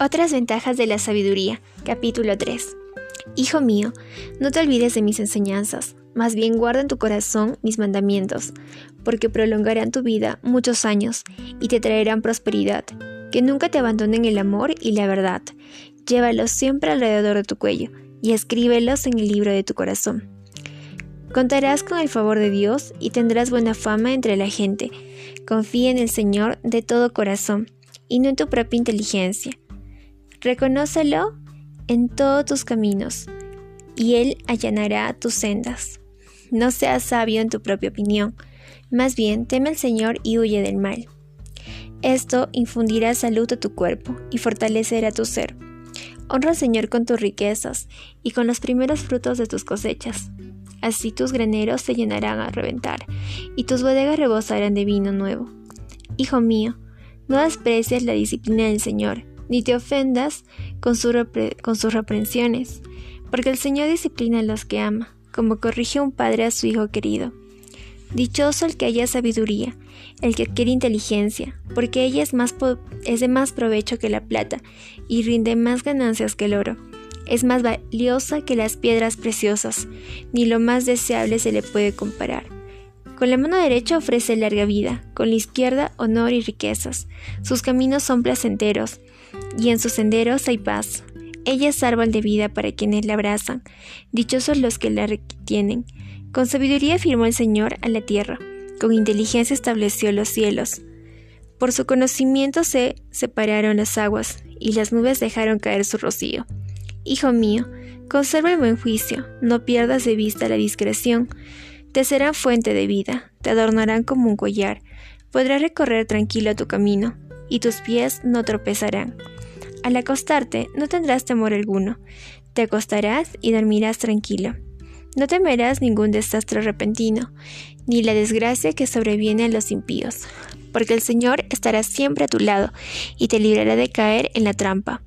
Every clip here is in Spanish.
Otras ventajas de la sabiduría. Capítulo 3. Hijo mío, no te olvides de mis enseñanzas, más bien guarda en tu corazón mis mandamientos, porque prolongarán tu vida muchos años y te traerán prosperidad. Que nunca te abandonen el amor y la verdad. Llévalos siempre alrededor de tu cuello y escríbelos en el libro de tu corazón. Contarás con el favor de Dios y tendrás buena fama entre la gente. Confía en el Señor de todo corazón y no en tu propia inteligencia Reconócelo en todos tus caminos, y Él allanará tus sendas. No seas sabio en tu propia opinión, más bien teme al Señor y huye del mal. Esto infundirá salud a tu cuerpo y fortalecerá tu ser. Honra al Señor con tus riquezas y con los primeros frutos de tus cosechas. Así tus graneros se llenarán a reventar, y tus bodegas rebosarán de vino nuevo. Hijo mío, no desprecies la disciplina del Señor, ni te ofendas con, con sus reprensiones, porque el Señor disciplina a los que ama, como corrige un padre a su hijo querido. Dichoso el que haya sabiduría, el que adquiere inteligencia, porque ella es, es de más provecho que la plata y rinde más ganancias que el oro. Es más valiosa que las piedras preciosas, ni lo más deseable se le puede comparar. Con la mano derecha ofrece larga vida, con la izquierda honor y riquezas. Sus caminos son placenteros, y en sus senderos hay paz. Ella es árbol de vida para quienes la abrazan, dichosos los que la retienen. Con sabiduría firmó el Señor a la tierra, con inteligencia estableció los cielos. Por su conocimiento se separaron las aguas, y las nubes dejaron caer su rocío. Hijo mío, conserva el buen juicio, no pierdas de vista la discreción. Te serán fuente de vida, te adornarán como un collar, podrás recorrer tranquilo tu camino, y tus pies no tropezarán. Al acostarte no tendrás temor alguno, te acostarás y dormirás tranquilo. No temerás ningún desastre repentino, ni la desgracia que sobreviene a los impíos, porque el Señor estará siempre a tu lado y te librará de caer en la trampa.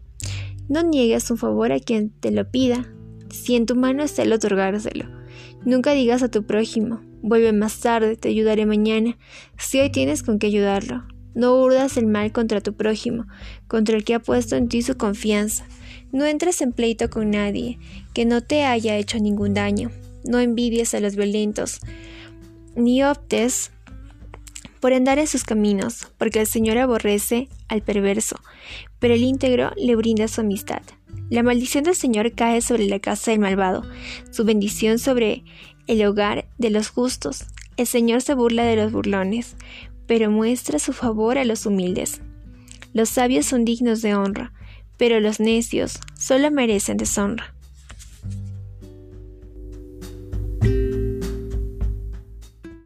No niegues un favor a quien te lo pida, si en tu mano está el otorgárselo. Nunca digas a tu prójimo, vuelve más tarde, te ayudaré mañana, si hoy tienes con qué ayudarlo. No urdas el mal contra tu prójimo, contra el que ha puesto en ti su confianza. No entres en pleito con nadie que no te haya hecho ningún daño. No envidies a los violentos, ni optes por andar en sus caminos, porque el Señor aborrece al perverso, pero el íntegro le brinda su amistad. La maldición del Señor cae sobre la casa del malvado, su bendición sobre el hogar de los justos. El Señor se burla de los burlones, pero muestra su favor a los humildes. Los sabios son dignos de honra, pero los necios solo merecen deshonra.